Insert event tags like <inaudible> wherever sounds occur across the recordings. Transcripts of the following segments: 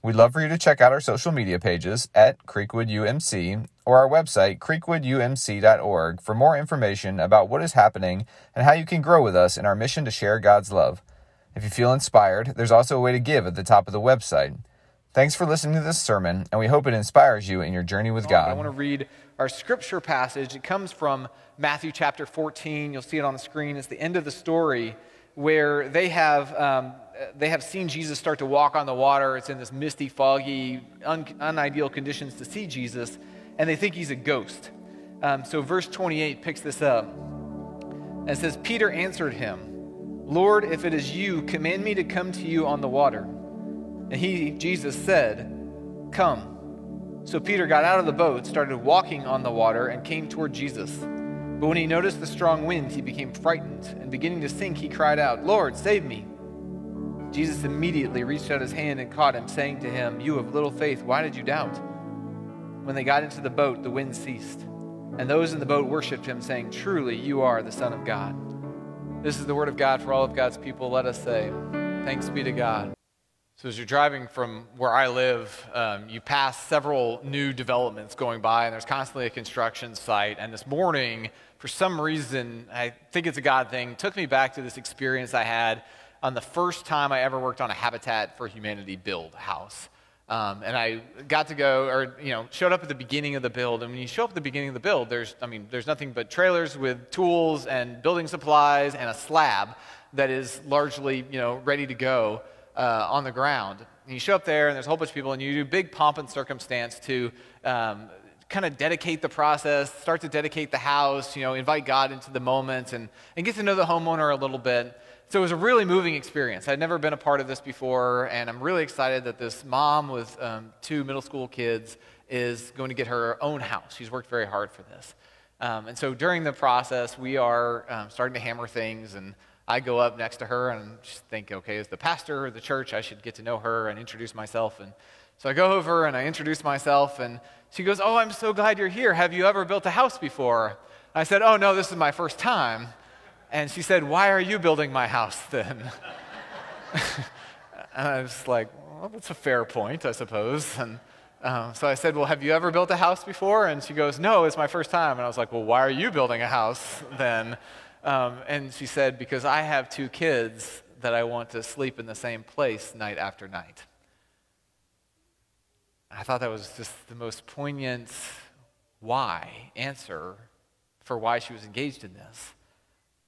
We'd love for you to check out our social media pages at Creekwood UMC or our website creekwoodumc.org for more information about what is happening and how you can grow with us in our mission to share God's love. If you feel inspired, there's also a way to give at the top of the website. Thanks for listening to this sermon, and we hope it inspires you in your journey with God. I want to read our scripture passage. It comes from Matthew chapter 14. You'll see it on the screen. It's the end of the story where they have, um, they have seen Jesus start to walk on the water. It's in this misty, foggy, un- unideal conditions to see Jesus, and they think he's a ghost. Um, so, verse 28 picks this up and says, Peter answered him, Lord, if it is you, command me to come to you on the water. And he, Jesus, said, Come. So Peter got out of the boat, started walking on the water, and came toward Jesus. But when he noticed the strong wind, he became frightened, and beginning to sink, he cried out, Lord, save me. Jesus immediately reached out his hand and caught him, saying to him, You have little faith, why did you doubt? When they got into the boat, the wind ceased, and those in the boat worshipped him, saying, Truly, you are the Son of God. This is the word of God for all of God's people. Let us say, Thanks be to God. So, as you're driving from where I live, um, you pass several new developments going by, and there's constantly a construction site. And this morning, for some reason, I think it's a God thing, took me back to this experience I had on the first time I ever worked on a Habitat for Humanity build house. Um, and I got to go, or you know, showed up at the beginning of the build. And when you show up at the beginning of the build, there's, I mean, there's nothing but trailers with tools and building supplies and a slab that is largely, you know, ready to go uh, on the ground. And you show up there, and there's a whole bunch of people, and you do big pomp and circumstance to um, kind of dedicate the process, start to dedicate the house, you know, invite God into the moment, and, and get to know the homeowner a little bit. So it was a really moving experience. I'd never been a part of this before, and I'm really excited that this mom with um, two middle school kids is going to get her own house. She's worked very hard for this. Um, and so during the process, we are um, starting to hammer things and I go up next to her and think, okay, as the pastor of the church, I should get to know her and introduce myself. And so I go over and I introduce myself, and she goes, Oh, I'm so glad you're here. Have you ever built a house before? I said, Oh, no, this is my first time. And she said, Why are you building my house then? <laughs> and I was like, Well, that's a fair point, I suppose. And um, so I said, Well, have you ever built a house before? And she goes, No, it's my first time. And I was like, Well, why are you building a house then? Um, and she said, Because I have two kids that I want to sleep in the same place night after night. I thought that was just the most poignant why answer for why she was engaged in this.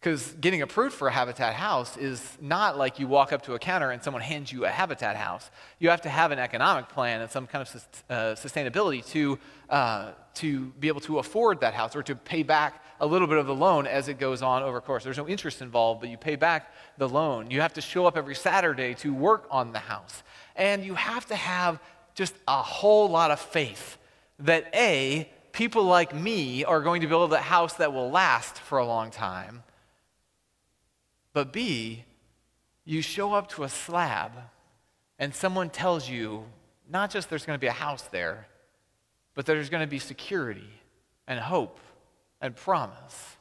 Because getting approved for a Habitat house is not like you walk up to a counter and someone hands you a Habitat house. You have to have an economic plan and some kind of uh, sustainability to, uh, to be able to afford that house or to pay back a little bit of the loan as it goes on over course. There's no interest involved, but you pay back the loan. You have to show up every Saturday to work on the house. And you have to have just a whole lot of faith that A, people like me are going to build a house that will last for a long time but B, you show up to a slab and someone tells you not just there's going to be a house there, but there's going to be security and hope and promise.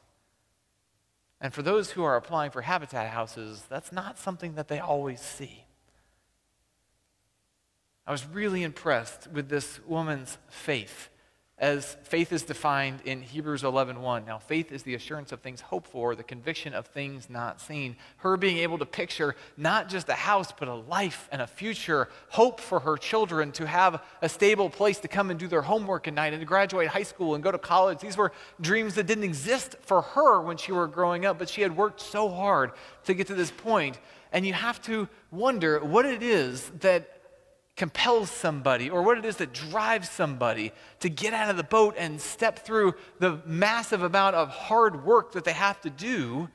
And for those who are applying for habitat houses, that's not something that they always see. I was really impressed with this woman's faith as faith is defined in Hebrews 11:1. Now, faith is the assurance of things hoped for, the conviction of things not seen. Her being able to picture not just a house, but a life and a future, hope for her children to have a stable place to come and do their homework at night and to graduate high school and go to college. These were dreams that didn't exist for her when she were growing up, but she had worked so hard to get to this point. And you have to wonder what it is that compels somebody or what it is that drives somebody to get out of the boat and step through the massive amount of hard work that they have to do,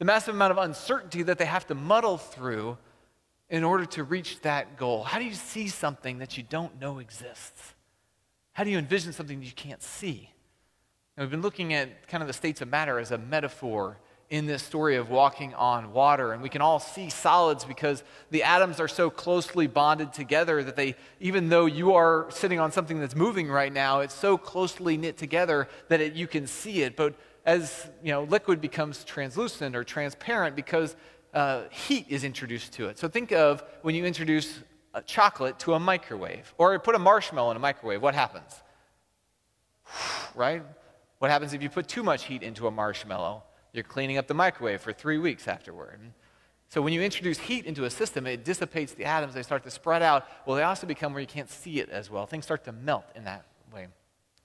the massive amount of uncertainty that they have to muddle through in order to reach that goal. How do you see something that you don't know exists? How do you envision something that you can't see? And we've been looking at kind of the states of matter as a metaphor in this story of walking on water. And we can all see solids because the atoms are so closely bonded together that they, even though you are sitting on something that's moving right now, it's so closely knit together that it, you can see it. But as you know, liquid becomes translucent or transparent because uh, heat is introduced to it. So think of when you introduce chocolate to a microwave or put a marshmallow in a microwave, what happens? <sighs> Right? What happens if you put too much heat into a marshmallow? You're cleaning up the microwave for three weeks afterward. So when you introduce heat into a system, it dissipates the atoms. They start to spread out. Well, they also become where you can't see it as well. Things start to melt in that way.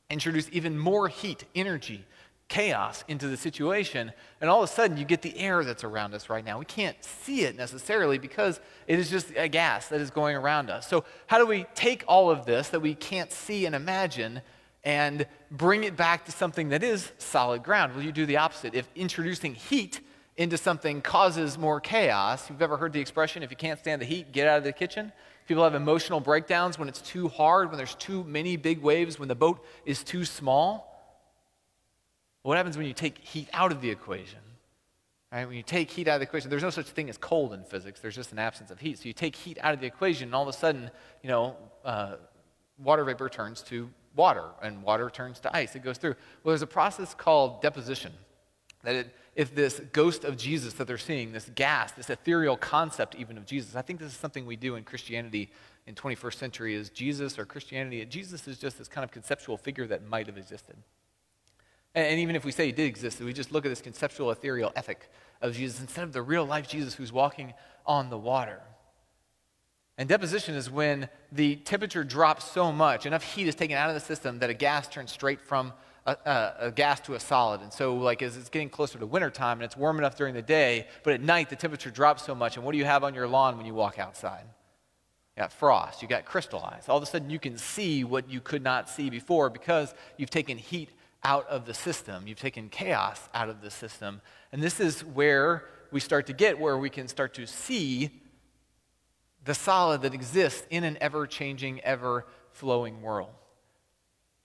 Introduce even more heat, energy, chaos into the situation, and all of a sudden you get the air that's around us right now. We can't see it necessarily because it is just a gas that is going around us. So, how do we take all of this that we can't see and imagine and bring it back to something that is solid ground? Well, you do the opposite. If introducing heat into something causes more chaos, you've ever heard the expression, if you can't stand the heat, get out of the kitchen? People have emotional breakdowns when it's too hard, when there's too many big waves, when the boat is too small. What happens when you take heat out of the equation? Right? When you take heat out of the equation, there's no such thing as cold in physics. There's just an absence of heat. So you take heat out of the equation, and all of a sudden, you know, uh, water vapor turns to water, and water turns to ice. It goes through. Well, there's a process called deposition. That it, if this ghost of Jesus that they're seeing, this gas, this ethereal concept even of Jesus, I think this is something we do in Christianity in 21st century is Jesus or Christianity. Jesus is just this kind of conceptual figure that might have existed. And, and even if we say he did exist, we just look at this conceptual ethereal ethic of Jesus instead of the real life Jesus who's walking on the water. And deposition is when the temperature drops so much, enough heat is taken out of the system that a gas turns straight from a, a, a, gas to a solid. And so, like, as it's getting closer to wintertime and it's warm enough during the day, but at night the temperature drops so much. And what do you have on your lawn when you walk outside? You got frost, you got crystallized. All of a sudden, you can see what you could not see before because you've taken heat out of the system. You've taken chaos out of the system. And this is where we start to get where we can start to see the solid that exists in an ever changing, ever flowing world.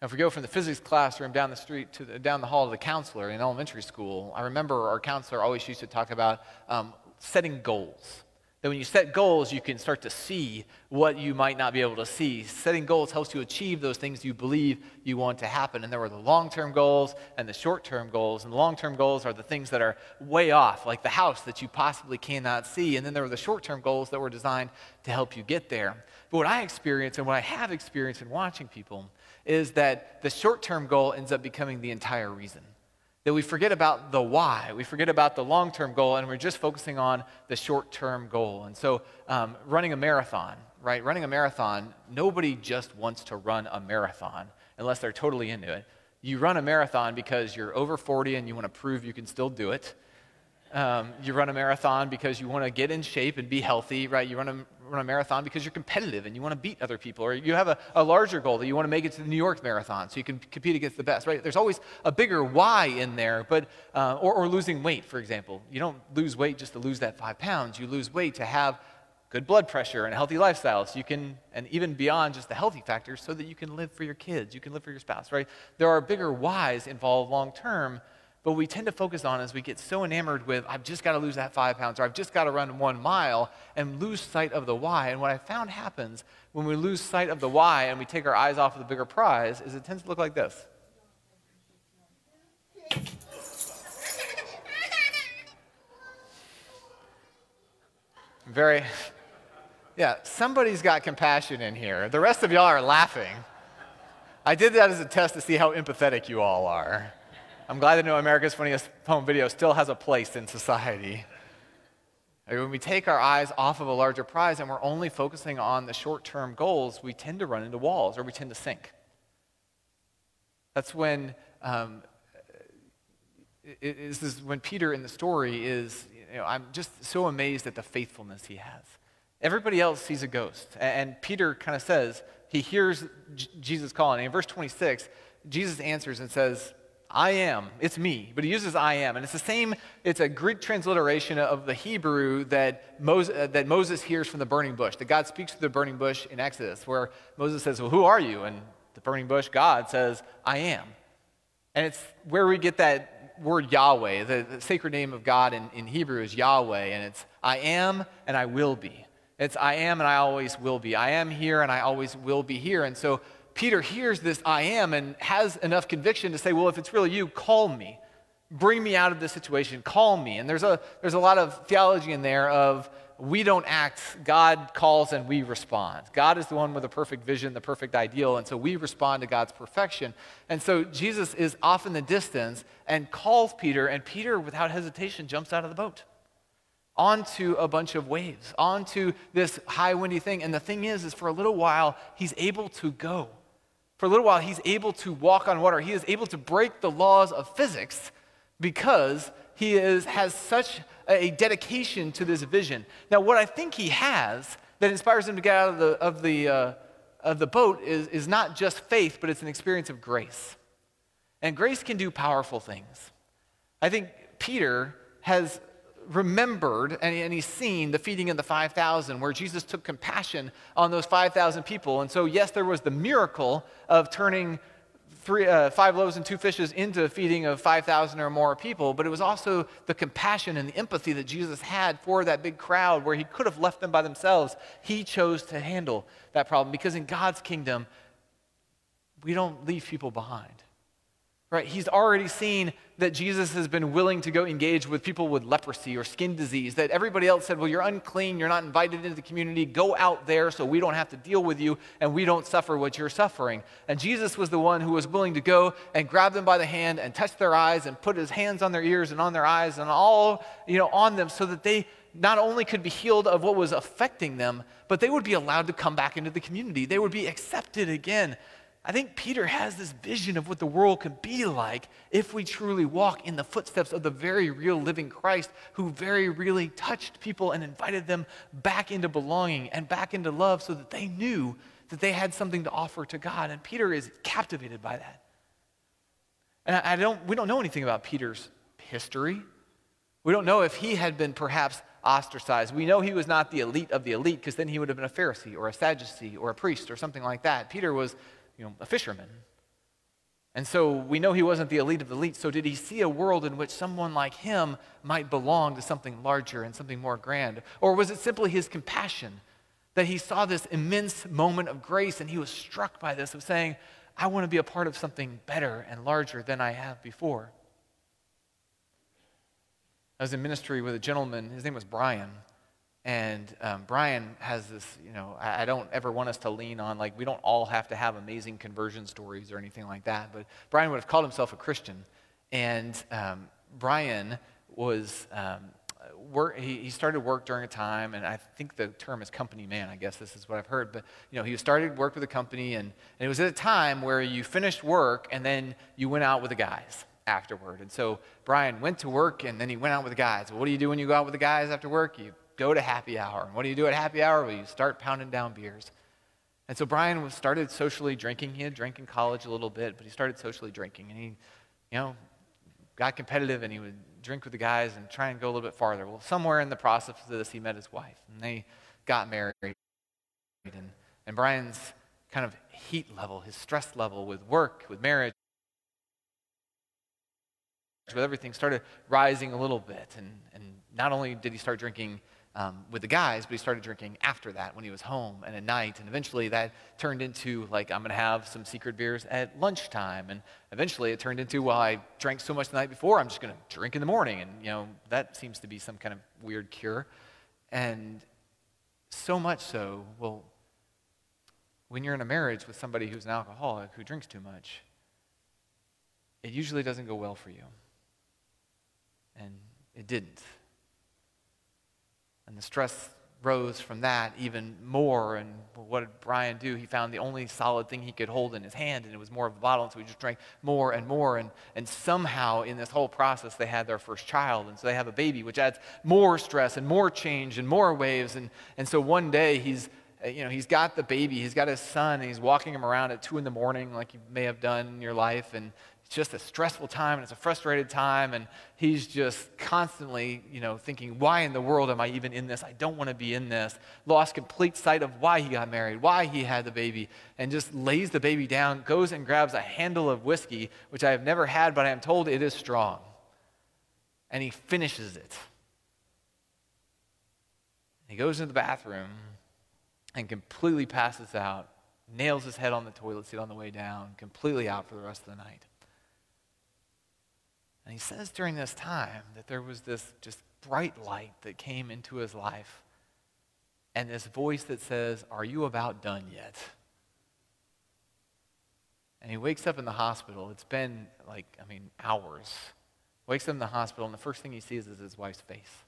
Now, if we go from the physics classroom down the street to the, down the hall to the counselor in elementary school, I remember our counselor always used to talk about um, setting goals that when you set goals, you can start to see what you might not be able to see. Setting goals helps you achieve those things you believe you want to happen. And there were the long term goals and the short term goals. And the long term goals are the things that are way off, like the house that you possibly cannot see. And then there were the short term goals that were designed to help you get there. But what I experience and what I have experienced in watching people is that the short term goal ends up becoming the entire reason that we forget about the why. We forget about the long term goal and we're just focusing on the short term goal. And so, um, running a marathon, right? Running a marathon, nobody just wants to run a marathon unless they're totally into it. You run a marathon because you're over 40 and you want to prove you can still do it. Um, you run a marathon because you want to get in shape and be healthy, right? You run a, run a marathon because you're competitive and you want to beat other people, or you have a, a larger goal that you want to make it to the New York Marathon so you can compete against the best, right? There's always a bigger why in there, but uh, or, or losing weight, for example. You don't lose weight just to lose that five pounds. You lose weight to have good blood pressure and a healthy lifestyle so you can and even beyond just the healthy factors so that you can live for your kids you can live for your spouse right there are bigger whys involved long term but we tend to focus on as we get so enamored with, I've just got to lose that five pounds, or I've just got to run one mile, and lose sight of the why. And what I found happens when we lose sight of the why and we take our eyes off of the bigger prize is it tends to look like this. Very, yeah, somebody's got compassion in here. The rest of y'all are laughing. I did that as a test to see how empathetic you all are. I'm glad to know America's Funniest Home Video still has a place in society. When we take our eyes off of a larger prize and we're only focusing on the short term goals, we tend to run into walls or we tend to sink. That's when, um, this is when Peter in the story is, you know, I'm just so amazed at the faithfulness he has. Everybody else sees a ghost. And Peter kind of says, he hears Jesus calling. And in verse 26, Jesus answers and says, I am. It's me. But he uses I am. And it's the same, it's a Greek transliteration of the Hebrew that Moses, uh, that Moses hears from the burning bush, that God speaks to the burning bush in Exodus, where Moses says, Well, who are you? And the burning bush, God says, I am. And it's where we get that word Yahweh. The, the sacred name of God in, in Hebrew is Yahweh, and it's I am and I will be. It's I am and I always will be. I am here and I always will be here. And so Peter hears this I am and has enough conviction to say, well, if it's really you, call me. Bring me out of this situation. Call me. And there's a, there's a lot of theology in there of we don't act, God calls and we respond. God is the one with the perfect vision, the perfect ideal, and so we respond to God's perfection. And so Jesus is off in the distance and calls Peter, and Peter, without hesitation, jumps out of the boat onto a bunch of waves, onto this high windy thing. And the thing is, is for a little while, he's able to go. For a little while, he's able to walk on water. He is able to break the laws of physics because he is, has such a dedication to this vision. Now, what I think he has that inspires him to get out of the, of the, uh, of the boat is, is not just faith, but it's an experience of grace. And grace can do powerful things. I think Peter has remembered and, and, he's seen the feeding of the 5,000, where Jesus took compassion on those 5,000 people. And so, yes, there was the miracle of turning three, uh, five loaves and two fishes into feeding of 5,000 or more people, but it was also the compassion and the empathy that Jesus had for that big crowd where he could have left them by themselves. He chose to handle that problem because in God's kingdom, we don't leave people behind. Right? He's already seen that Jesus has been willing to go engage with people with leprosy or skin disease, that everybody else said, Well, you're unclean, you're not invited into the community, go out there so we don't have to deal with you and we don't suffer what you're suffering. And Jesus was the one who was willing to go and grab them by the hand and touch their eyes and put his hands on their ears and on their eyes and all, you know, on them so that they not only could be healed of what was affecting them, but they would be allowed to come back into the community. They would be accepted again. I think Peter has this vision of what the world could be like if we truly walk in the footsteps of the very real living Christ who very really touched people and invited them back into belonging and back into love so that they knew that they had something to offer to God. And Peter is captivated by that. And I don't, we don't know anything about Peter's history. We don't know if he had been perhaps ostracized. We know he was not the elite of the elite because then he would have been a Pharisee or a Sadducee or a priest or something like that. Peter was you know, a fisherman. And so we know he wasn't the elite of the elite. So did he see a world in which someone like him might belong to something larger and something more grand? Or was it simply his compassion that he saw this immense moment of grace and he was struck by this of saying, I want to be a part of something better and larger than I have before? I was in ministry with a gentleman, his name was Brian. And um, Brian has this, you know, I, I, don't ever want us to lean on, like, we don't all have to have amazing conversion stories or anything like that. But Brian would have called himself a Christian. And um, Brian was, um, work, he, he, started work during a time, and I think the term is company man, I guess this is what I've heard. But, you know, he started work with a company, and, and it was at a time where you finished work and then you went out with the guys afterward. And so Brian went to work and then he went out with the guys. Well, what do you do when you go out with the guys after work? You go to happy hour. And what do you do at happy hour? Well, you start pounding down beers. And so Brian started socially drinking. He had drank in college a little bit, but he started socially drinking. And he, you know, got competitive and he would drink with the guys and try and go a little bit farther. Well, somewhere in the process of this, he met his wife and they got married. And, and Brian's kind of heat level, his stress level with work, with marriage, with everything started rising a little bit. And, and not only did he start drinking um, with the guys, but he started drinking after that when he was home and at night. And eventually that turned into, like, I'm going to have some secret beers at lunchtime. And eventually it turned into, well, I drank so much the night before, I'm just going to drink in the morning. And, you know, that seems to be some kind of weird cure. And so much so, well, when you're in a marriage with somebody who's an alcoholic who drinks too much, it usually doesn't go well for you. And it didn't. And the stress rose from that even more. And what did Brian do? He found the only solid thing he could hold in his hand, and it was more of a bottle. And so he just drank more and more. And, and somehow in this whole process, they had their first child. And so they have a baby, which adds more stress and more change and more waves. And, and so one day he's uh, you know, he's got the baby, he's got his son, and he's walking him around at two in the morning, like you may have done in your life, and it's just a stressful time and it's a frustrated time and he's just constantly you know thinking why in the world am i even in this? I don't want to be in this. Lost complete sight of why he got married why he had the baby and just lays the baby down goes and grabs a handle of whiskey which i have never had but i am told it is strong and he finishes it. He goes into the bathroom and completely passes out nails his head on the toilet seat on the way down completely out for the rest of the night and he says during this time that there was this just bright light that came into his life and this voice that says, Are you about done yet? And he wakes up in the hospital. It's been like, I mean, hours. Wakes up in the hospital, and the first thing he sees is his wife's face.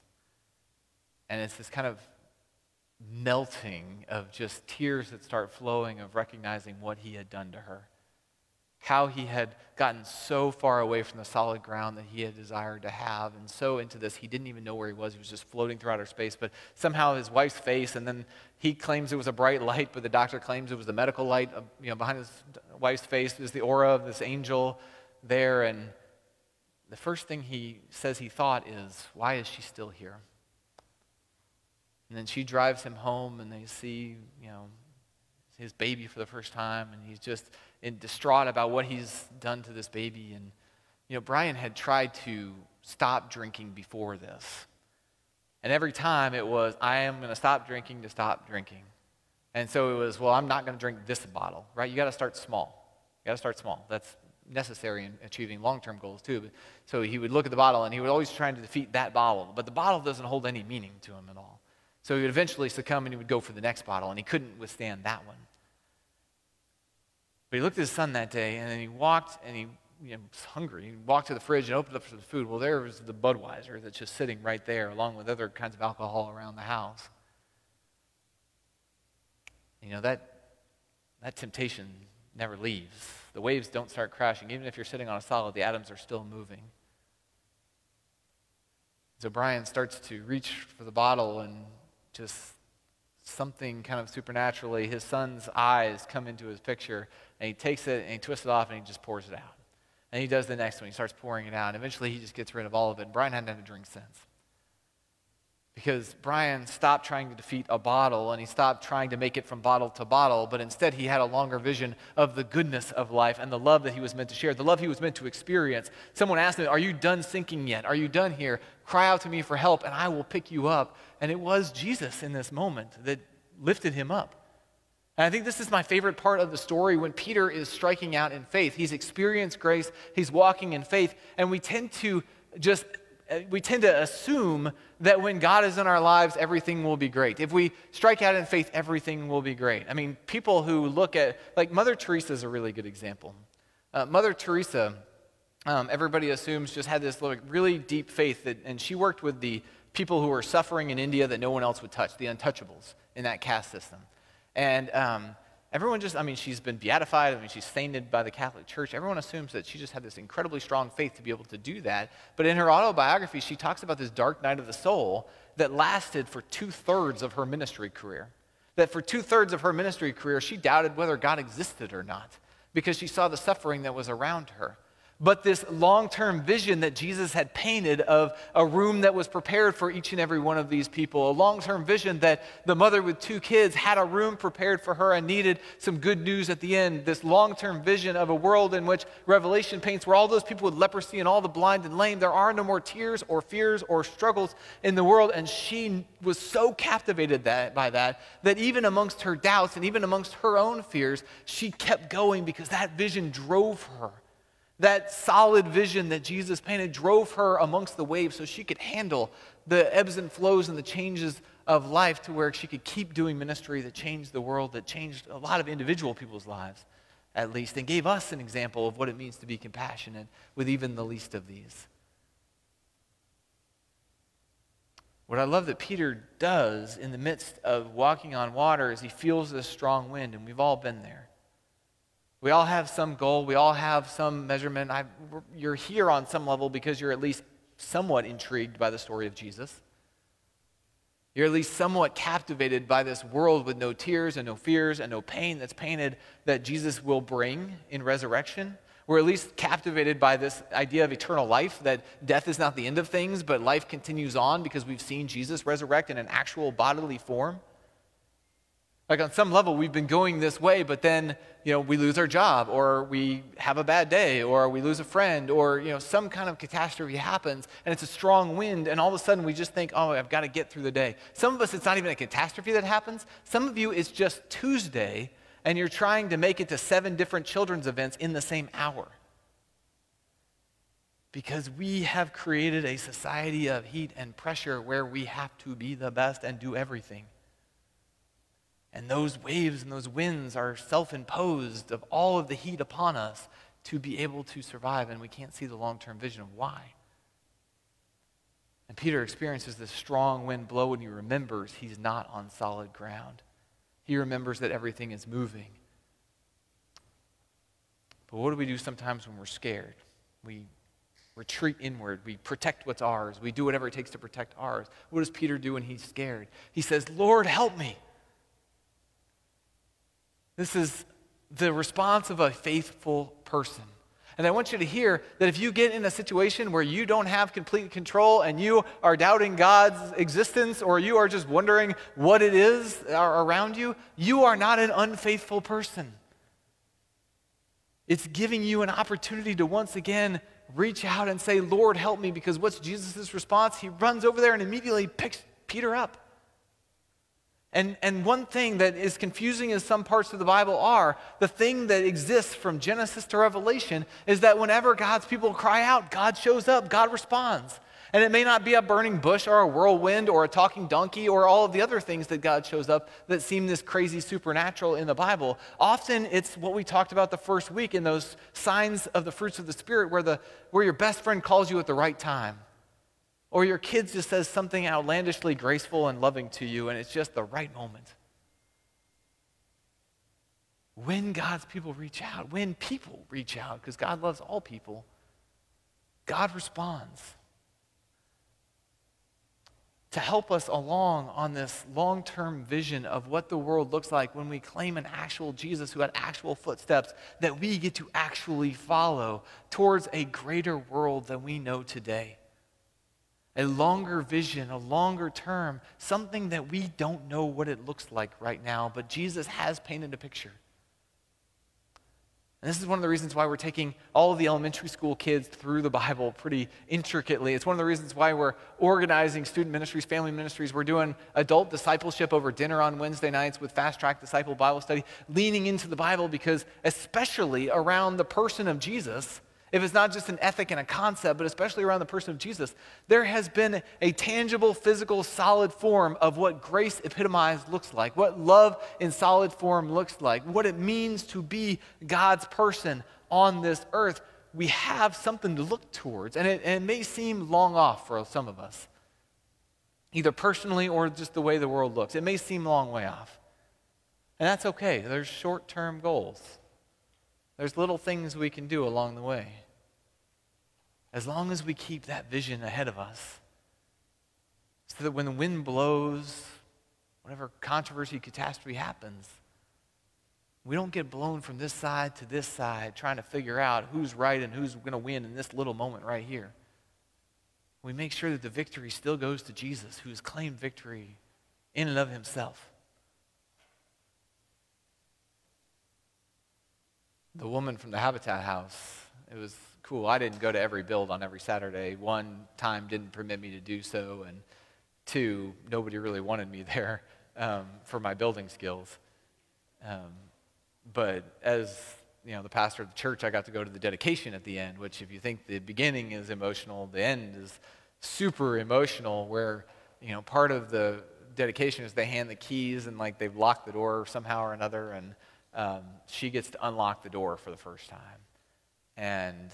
And it's this kind of melting of just tears that start flowing of recognizing what he had done to her how he had gotten so far away from the solid ground that he had desired to have, and so into this, he didn't even know where he was. He was just floating through outer space. But somehow his wife's face, and then he claims it was a bright light, but the doctor claims it was the medical light. Uh, you know, behind his wife's face is the aura of this angel there, and the first thing he says he thought is, "Why is she still here?" And then she drives him home, and they see, you know, his baby for the first time, and he's just in distraught about what he's done to this baby. And, you know, Brian had tried to stop drinking before this. And every time it was, I am going to stop drinking to stop drinking. And so it was, well, I'm not going to drink this bottle, right? You got to start small. You got to start small. That's necessary in achieving long term goals, too. But, so he would look at the bottle and he would always try to defeat that bottle. But the bottle doesn't hold any meaning to him at all. So he would eventually succumb and he would go for the next bottle, and he couldn't withstand that one. But he looked at his son that day, and then he walked, and he you know, was hungry. He walked to the fridge and opened up for the food. Well, there was the Budweiser that's just sitting right there, along with other kinds of alcohol around the house. You know, that, that temptation never leaves. The waves don't start crashing. Even if you're sitting on a solid, the atoms are still moving. So Brian starts to reach for the bottle and just something kind of supernaturally, his son's eyes come into his picture, and he takes it and he twists it off and he just pours it out. And he does the next one. He starts pouring it out. And eventually he just gets rid of all of it. And Brian hadn't had a drink since. Because Brian stopped trying to defeat a bottle and he stopped trying to make it from bottle to bottle, but instead he had a longer vision of the goodness of life and the love that he was meant to share, the love he was meant to experience. Someone asked him, Are you done sinking yet? Are you done here? Cry out to me for help and I will pick you up. And it was Jesus in this moment that lifted him up. And I think this is my favorite part of the story when Peter is striking out in faith. He's experienced grace, he's walking in faith, and we tend to just we tend to assume that when God is in our lives, everything will be great. If we strike out in faith, everything will be great. I mean, people who look at, like Mother Teresa is a really good example. Uh, Mother Teresa, um, everybody assumes, just had this like, really deep faith, that, and she worked with the people who were suffering in India that no one else would touch, the untouchables in that caste system. And um, everyone just, I mean, she's been beatified. I mean, she's sainted by the Catholic Church. Everyone assumes that she just had this incredibly strong faith to be able to do that. But in her autobiography, she talks about this dark night of the soul that lasted for two thirds of her ministry career. That for two thirds of her ministry career, she doubted whether God existed or not because she saw the suffering that was around her but this long term vision that Jesus had painted of a room that was prepared for each and every one of these people. A long term vision that the mother with two kids had a room prepared for her and needed some good news at the end. This long term vision of a world in which Revelation paints where all those people with leprosy and all the blind and lame, there are no more tears or fears or struggles in the world. And she was so captivated that, by that that even amongst her doubts and even amongst her own fears, she kept going because that vision drove her. That solid vision that Jesus painted drove her amongst the waves so she could handle the ebbs and flows and the changes of life to where she could keep doing ministry that changed the world, that changed a lot of individual people's lives, at least, and gave us an example of what it means to be compassionate with even the least of these. What I love that Peter does in the midst of walking on water is he feels this strong wind, and we've all been there. We all have some goal, we all have some measurement. I, you're here on some level because you're at least somewhat intrigued by the story of Jesus. You're at least somewhat captivated by this world with no tears and no fears and no pain that's painted that Jesus will bring in resurrection, We're at least captivated by this idea of eternal life, that death is not the end of things, but life continues on because we've seen Jesus resurrect in an actual bodily form. Like on some level, we've been going this way, but then, you know, we lose our job, or we have a bad day, or we lose a friend, or, you know, some kind of catastrophe happens, and it's a strong wind, and all of a sudden we just think, oh, I've got to get through the day. Some of us, it's not even a catastrophe that happens. Some of you, it's just Tuesday, and you're trying to make it to seven different children's events in the same hour. Because we have created a society of heat and pressure where we have to be the best and do everything. And those waves and those winds are self imposed of all of the heat upon us to be able to survive, and we can't see the long term vision of why. And Peter experiences this strong wind blow and he remembers he's not on solid ground. He remembers that everything is moving. But what do we do sometimes when we're scared? We retreat inward. We protect what's ours. We do whatever it takes to protect ours. What does Peter do when he's scared? He says, Lord, help me. This is the response of a faithful person. And I want you to hear that if you get in a situation where you don't have complete control and you are doubting God's existence or you are just wondering what it is around you, you are not an unfaithful person. It's giving you an opportunity to once again reach out and say, Lord, help me. Because what's Jesus' response? He runs over there and immediately picks Peter up. And, and one thing that is confusing as some parts of the Bible are, the thing that exists from Genesis to Revelation is that whenever God's people cry out, God shows up, God responds. And it may not be a burning bush or a whirlwind or a talking donkey or all of the other things that God shows up that seem this crazy supernatural in the Bible. Often it's what we talked about the first week in those signs of the fruits of the Spirit where, the, where your best friend calls you at the right time. Or your kid just says something outlandishly graceful and loving to you, and it's just the right moment. When God's people reach out, when people reach out, because God loves all people, God responds to help us along on this long term vision of what the world looks like when we claim an actual Jesus who had actual footsteps that we get to actually follow towards a greater world than we know today a longer vision, a longer term, something that we don't know what it looks like right now, but Jesus has painted a picture. And this is one of the reasons why we're taking all of the elementary school kids through the Bible pretty intricately. It's one of the reasons why we're organizing student ministries, family ministries. We're doing adult discipleship over dinner on Wednesday nights with Fast Track Disciple Bible Study, leaning into the Bible because, especially around the person of Jesus, if it's not just an ethic and a concept, but especially around the person of Jesus, there has been a tangible, physical, solid form of what grace epitomized looks like, what love in solid form looks like, what it means to be God's person on this earth. We have something to look towards, and it, and it may seem long off for some of us, either personally or just the way the world looks. It may seem a long way off. And that's okay. There's short term goals. There's little things we can do along the way. As long as we keep that vision ahead of us, so that when the wind blows, whatever controversy, catastrophe happens, we don't get blown from this side to this side trying to figure out who's right and who's going to win in this little moment right here. We make sure that the victory still goes to Jesus, who has claimed victory in and of himself. The woman from the Habitat House. It was cool. I didn't go to every build on every Saturday. One, time didn't permit me to do so, and two, nobody really wanted me <laughs> there um, for my building skills. Um, but as you know, the pastor of the church, I got to go to the dedication at the end, which, if you think the beginning is emotional, the end is super emotional. Where you know, part of the dedication is they hand the keys and like they've locked the door somehow or another, and um, she gets to unlock the door for the first time. And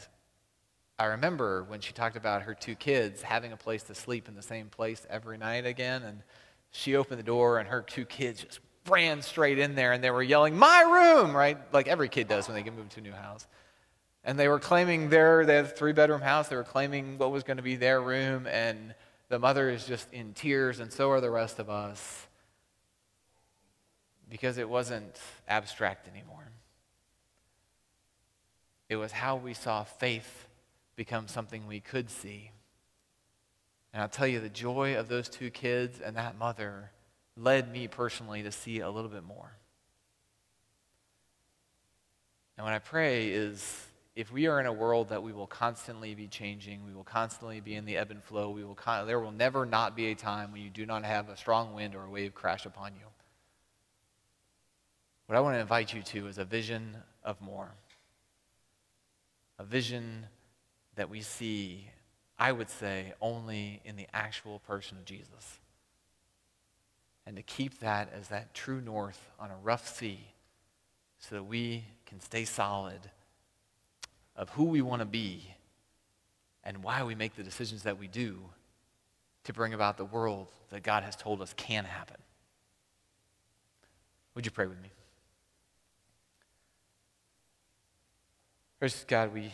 I remember when she talked about her two kids having a place to sleep in the same place every night again. And she opened the door, and her two kids just ran straight in there and they were yelling, My room, right? Like every kid does when they get moved to a new house. And they were claiming their, they had a three bedroom house. They were claiming what was going to be their room. And the mother is just in tears, and so are the rest of us because it wasn't abstract anymore. it was how we saw faith become something we could see. And I'll tell you, the joy of those two kids and that mother led me personally to see a little bit more. And what I pray is if we are in a world that we will constantly be changing, we will constantly be in the ebb and flow, we will con- there will never not be a time when you do not have a strong wind or a wave crash upon you. What I want to invite you to is a vision of more. A vision that we see, I would say, only in the actual person of Jesus. And to keep that as that true north on a rough sea so that we can stay solid of who we want to be and why we make the decisions that we do to bring about the world that God has told us can happen. Would you pray with me? Gracious God, we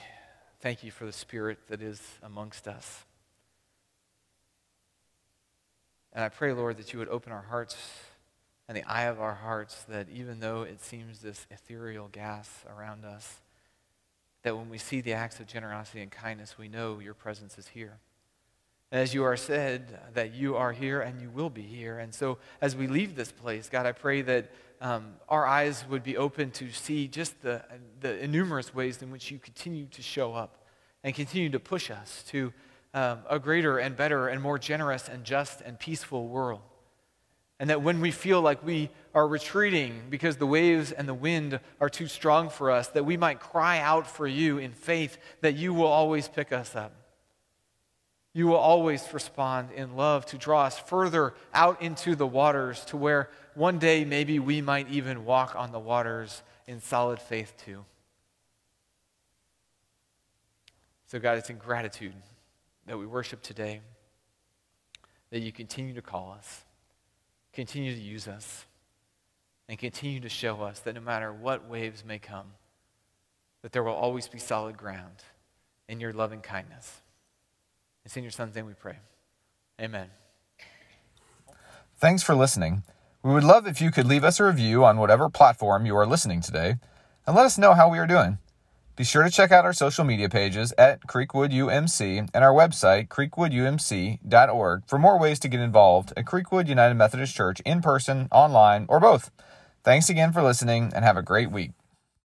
thank you for the Spirit that is amongst us. And I pray, Lord, that you would open our hearts and the eye of our hearts that even though it seems this ethereal gas around us, that when we see the acts of generosity and kindness, we know your presence is here. As you are said, that you are here and you will be here. And so as we leave this place, God, I pray that um, our eyes would be open to see just the, the numerous ways in which you continue to show up and continue to push us to um, a greater and better and more generous and just and peaceful world. And that when we feel like we are retreating because the waves and the wind are too strong for us, that we might cry out for you in faith that you will always pick us up. You will always respond in love to draw us further out into the waters to where one day maybe we might even walk on the waters in solid faith too. So, God, it's in gratitude that we worship today, that you continue to call us continue to use us and continue to show us that no matter what waves may come, that there will always be solid ground in your loving kindness. It's in your son's name we pray. Amen. Thanks for listening. We would love if you could leave us a review on whatever platform you are listening today and let us know how we are doing. Be sure to check out our social media pages at Creekwood UMC and our website, creekwoodumc.org, for more ways to get involved at Creekwood United Methodist Church in person, online, or both. Thanks again for listening and have a great week.